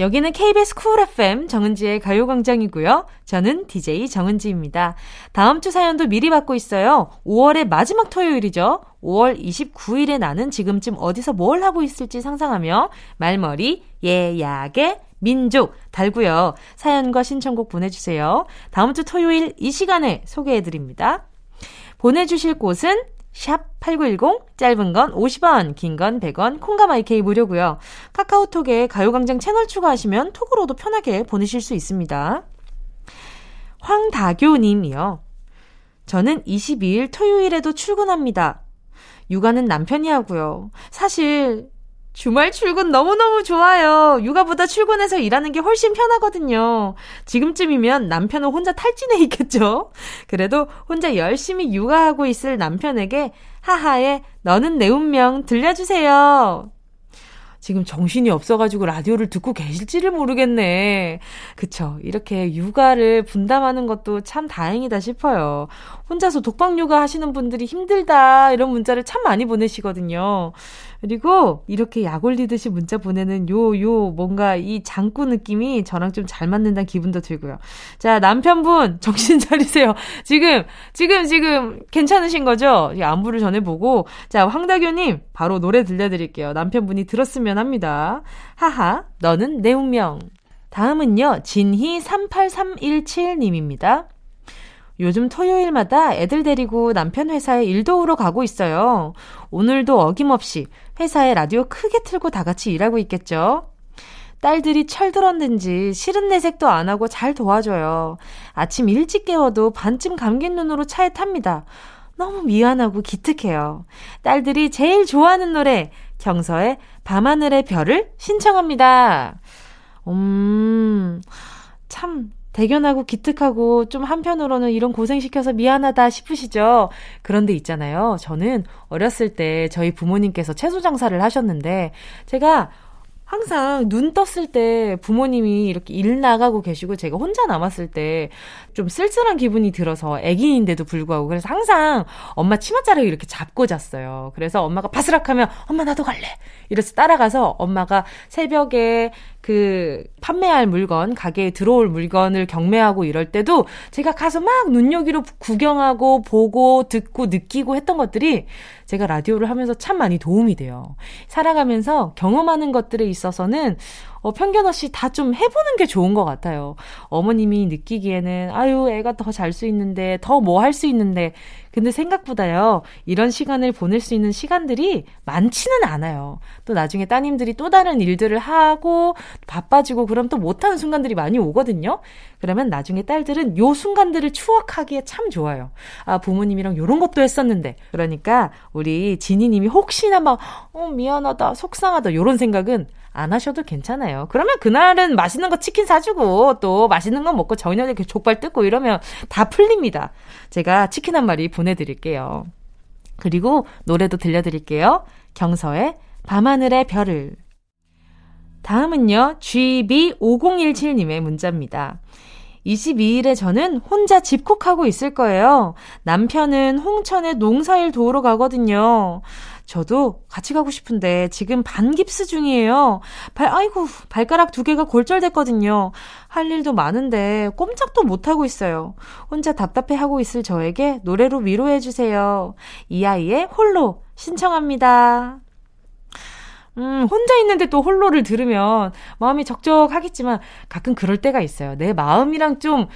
여기는 KBS 쿨 FM 정은지의 가요광장이고요. 저는 DJ 정은지입니다. 다음 주 사연도 미리 받고 있어요. 5월의 마지막 토요일이죠. 5월 29일에 나는 지금쯤 어디서 뭘 하고 있을지 상상하며 말머리, 예약의 민족 달고요. 사연과 신청곡 보내주세요. 다음 주 토요일 이 시간에 소개해드립니다. 보내주실 곳은 샵8910 짧은 건 50원, 긴 건 100원, 콩가마이케이 무료고요. 카카오톡에 가요광장 채널 추가하시면 톡으로도 편하게 보내실 수 있습니다. 황다교 님이요. 저는 22일 토요일에도 출근합니다. 육아는 남편이 하고요. 사실 주말 출근 너무너무 좋아요. 육아보다 출근해서 일하는 게 훨씬 편하거든요. 지금쯤이면 남편은 혼자 탈진해 있겠죠? 그래도 혼자 열심히 육아하고 있을 남편에게 하하의 너는 내 운명 들려주세요. 지금 정신이 없어가지고 라디오를 듣고 계실지를 모르겠네. 그쵸. 이렇게 육아를 분담하는 것도 참 다행이다 싶어요. 혼자서 독박 육아 하시는 분들이 힘들다, 이런 문자를 참 많이 보내시거든요. 그리고 이렇게 약 올리듯이 문자 보내는 요, 요, 뭔가 이 장구 느낌이 저랑 좀 잘 맞는다는 기분도 들고요. 자, 남편분, 정신 차리세요. 지금, 지금, 지금, 괜찮으신 거죠? 안부를 전해보고. 자, 황다교님, 바로 노래 들려드릴게요. 남편분이 들었으면 합니다. 하하, 너는 내 운명. 다음은요, 진희38317님입니다. 요즘 토요일마다 애들 데리고 남편 회사에 일 도우러 가고 있어요. 오늘도 어김없이 회사에 라디오 크게 틀고 다 같이 일하고 있겠죠? 딸들이 철들었는지 싫은 내색도 안 하고 잘 도와줘요. 아침 일찍 깨워도 반쯤 감긴 눈으로 차에 탑니다. 너무 미안하고 기특해요. 딸들이 제일 좋아하는 노래, 경서의 밤하늘의 별을 신청합니다. 음, 참, 대견하고 기특하고 좀 한편으로는 이런 고생시켜서 미안하다 싶으시죠? 그런데 있잖아요. 저는 어렸을 때 저희 부모님께서 채소 장사를 하셨는데 제가 항상 눈 떴을 때 부모님이 이렇게 일 나가고 계시고 제가 혼자 남았을 때 좀 쓸쓸한 기분이 들어서 아기인데도 불구하고 그래서 항상 엄마 치마자락을 이렇게 잡고 잤어요. 그래서 엄마가 바스락 하면 엄마 나도 갈래. 이래서 따라가서 엄마가 새벽에 그 판매할 물건, 가게에 들어올 물건을 경매하고 이럴 때도 제가 가서 막 눈여기로 구경하고 보고 듣고 느끼고 했던 것들이 제가 라디오를 하면서 참 많이 도움이 돼요. 살아가면서 경험하는 것들에 있어서는 어, 편견 없이 다 좀 해보는 게 좋은 것 같아요. 어머님이 느끼기에는, 아유, 애가 더 잘 수 있는데, 더 뭐 할 수 있는데, 근데 생각보다요, 이런 시간을 보낼 수 있는 시간들이 많지는 않아요. 또 나중에 따님들이 또 다른 일들을 하고, 바빠지고, 그럼 또 못하는 순간들이 많이 오거든요? 그러면 나중에 딸들은 요 순간들을 추억하기에 참 좋아요. 아, 부모님이랑 요런 것도 했었는데. 그러니까, 우리 지니님이 혹시나 막, 어, 미안하다, 속상하다, 요런 생각은 안 하셔도 괜찮아요. 그러면 그날은 맛있는 거 치킨 사주고 또 맛있는 거 먹고 저녁에 족발 뜯고 이러면 다 풀립니다. 제가 치킨 한 마리 보내드릴게요. 그리고 노래도 들려드릴게요. 경서의 밤하늘의 별을. 다음은요, GB5017님의 문자입니다. 22일에 저는 혼자 집콕하고 있을 거예요. 남편은 홍천에 농사일 도우러 가거든요. 저도 같이 가고 싶은데 지금 반깁스 중이에요. 발, 아이고, 발가락 두 개가 골절됐거든요. 할 일도 많은데 꼼짝도 못하고 있어요. 혼자 답답해 하고 있을 저에게 노래로 위로해주세요. 이 아이의 홀로 신청합니다. 음, 혼자 있는데 또 홀로를 들으면 마음이 적적하겠지만 가끔 그럴 때가 있어요. 내 마음이랑 좀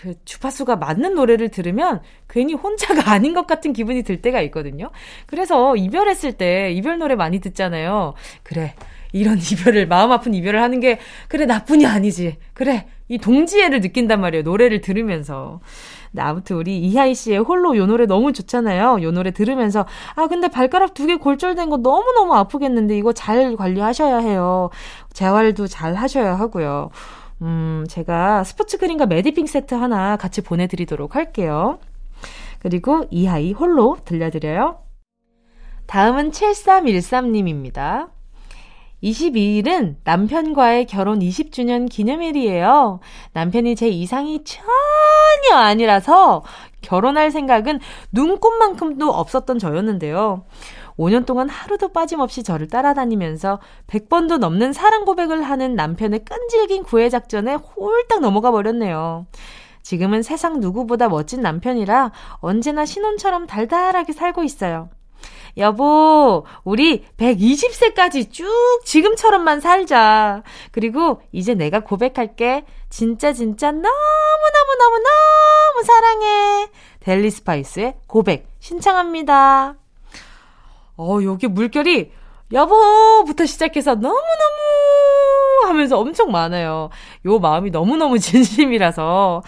그 주파수가 맞는 노래를 들으면 괜히 혼자가 아닌 것 같은 기분이 들 때가 있거든요. 그래서 이별했을 때 이별 노래 많이 듣잖아요. 그래. 이런 이별을, 마음 아픈 이별을 하는 게, 그래, 나뿐이 아니지. 그래, 이 동지애를 느낀단 말이에요. 노래를 들으면서. 네, 아무튼 우리 이하이 씨의 홀로 요 노래 너무 좋잖아요. 요 노래 들으면서 아 근데 발가락 두 개 골절된 거 너무 너무 아프겠는데 이거 잘 관리하셔야 해요. 재활도 잘 하셔야 하고요. 음, 제가 스포츠 그린과 메디핑 세트 하나 같이 보내드리도록 할게요. 그리고 이하이 홀로 들려드려요. 다음은 7313님입니다. 22일은 남편과의 결혼 20주년 기념일이에요. 남편이 제 이상이 전혀 아니라서 결혼할 생각은 눈꽃만큼도 없었던 저였는데요. 5년 동안 하루도 빠짐없이 저를 따라다니면서 100번도 넘는 사랑 고백을 하는 남편의 끈질긴 구애 작전에 홀딱 넘어가 버렸네요. 지금은 세상 누구보다 멋진 남편이라 언제나 신혼처럼 달달하게 살고 있어요. 여보, 우리 120세까지 쭉 지금처럼만 살자. 그리고 이제 내가 고백할게. 진짜 진짜 너무너무너무너무 사랑해. 델리 스파이스의 고백 신청합니다. 어, 여기 물결이 여보부터 시작해서 너무너무 하면서 엄청 많아요. 요 마음이 너무너무 진심이라서.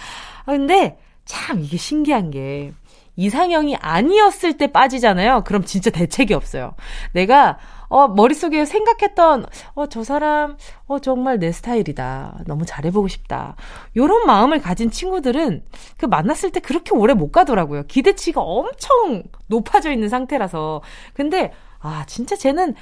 아, 근데 참 이게 신기한 게 이상형이 아니었을 때 빠지잖아요. 그럼 진짜 대책이 없어요. 내가 어, 머릿속에 생각했던, 어, 저 사람, 어, 정말 내 스타일이다. 너무 잘해보고 싶다. 요런 마음을 가진 친구들은 그 만났을 때 그렇게 오래 못 가더라고요. 기대치가 엄청 높아져 있는 상태라서. 근데, 아, 진짜 쟤는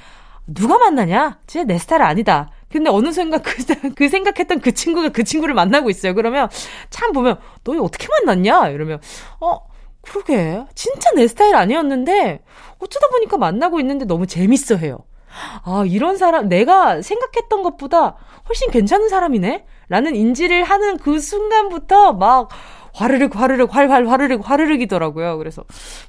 누가 만나냐? 진짜 내 스타일 아니다. 근데 어느 순간 그, 그 생각했던 그 친구가 그 친구를 만나고 있어요. 그러면 참 보면, 너 어떻게 만났냐? 이러면, 어, 그러게. 진짜 내 스타일 아니었는데, 어쩌다 보니까 만나고 있는데 너무 재밌어 해요. 아, 이런 사람, 내가 생각했던 것보다 훨씬 괜찮은 사람이네? 라는 인지를 하는 그 순간부터 막, 화르륵, 화르륵, 활활, 화르륵, 화르륵이더라고요. 그래서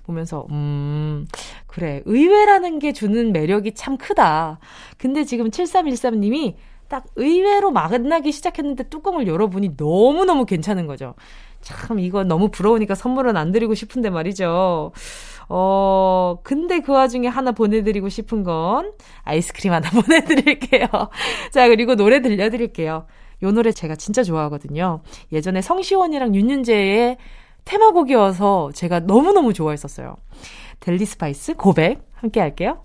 보면서, 음, 그래. 의외라는 게 주는 매력이 참 크다. 근데 지금 7313님이 딱 의외로 만나기 시작했는데 뚜껑을 열어보니 너무너무 괜찮은 거죠. 참, 이거 너무 부러우니까 선물은 안 드리고 싶은데 말이죠. 어, 근데 그 와중에 하나 보내드리고 싶은 건 아이스크림 하나 보내드릴게요. 자, 그리고 노래 들려드릴게요. 요 노래 제가 진짜 좋아하거든요. 예전에 성시원이랑 윤윤재의 테마곡이어서 제가 너무너무 좋아했었어요. 델리 스파이스 고백 함께 할게요.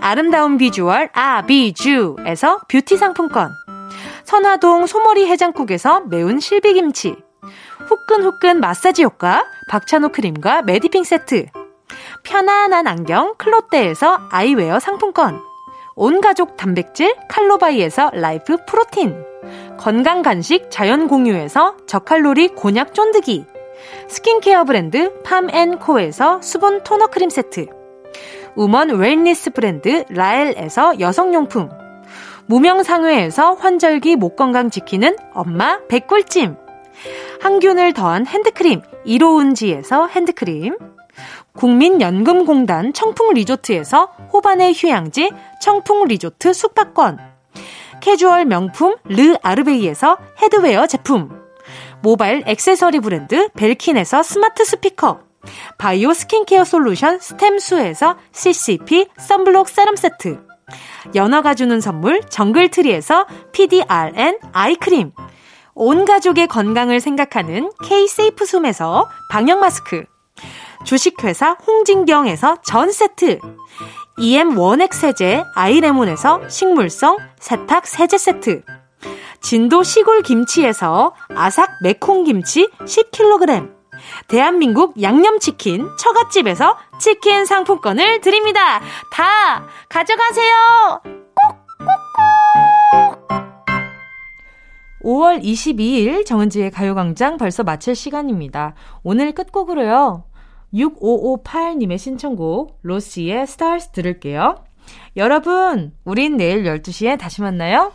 아름다운 비주얼 아비주에서 뷰티 상품권, 선화동 소머리 해장국에서 매운 실비김치, 후끈후끈 마사지 효과 박찬호 크림과 메디핑 세트, 편안한 안경 클로떼에서 아이웨어 상품권, 온가족 단백질 칼로바이에서 라이프 프로틴, 건강 간식 자연 공유에서 저칼로리 곤약 쫀득이, 스킨케어 브랜드 팜앤코에서 수분 토너 크림 세트, woman wellness 브랜드 라엘에서 여성용품, 무명상회에서 환절기 목 건강 지키는 엄마 백골찜, 항균을 더한 핸드크림 이로운지에서 핸드크림, 국민연금공단 청풍리조트에서 호반의 휴양지 청풍리조트 숙박권, 캐주얼 명품 르 아르베이에서 headwear 제품, 모바일 액세서리 브랜드 벨킨에서 스마트 스피커, 바이오 스킨케어 솔루션 스템수에서 CCP sunblock 세럼 세트, 연어가 주는 선물 정글트리에서 PDRN 아이크림. 온 가족의 건강을 생각하는 K-세이프 숨에서 방역 마스크. 주식회사 홍진경에서 전 세트. EM 원액 세제 아이레몬에서 식물성 세탁 세제 세트. 진도 시골 김치에서 아삭 매콩 김치 10kg. 대한민국 양념치킨 처갓집에서 치킨 상품권을 드립니다. 다 가져가세요. 5월 22일 정은지의 가요광장 벌써 마칠 시간입니다. 오늘 끝곡으로요. 6558님의 신청곡 로시의 스타스 들을게요. 여러분, 우린 내일 12시에 다시 만나요.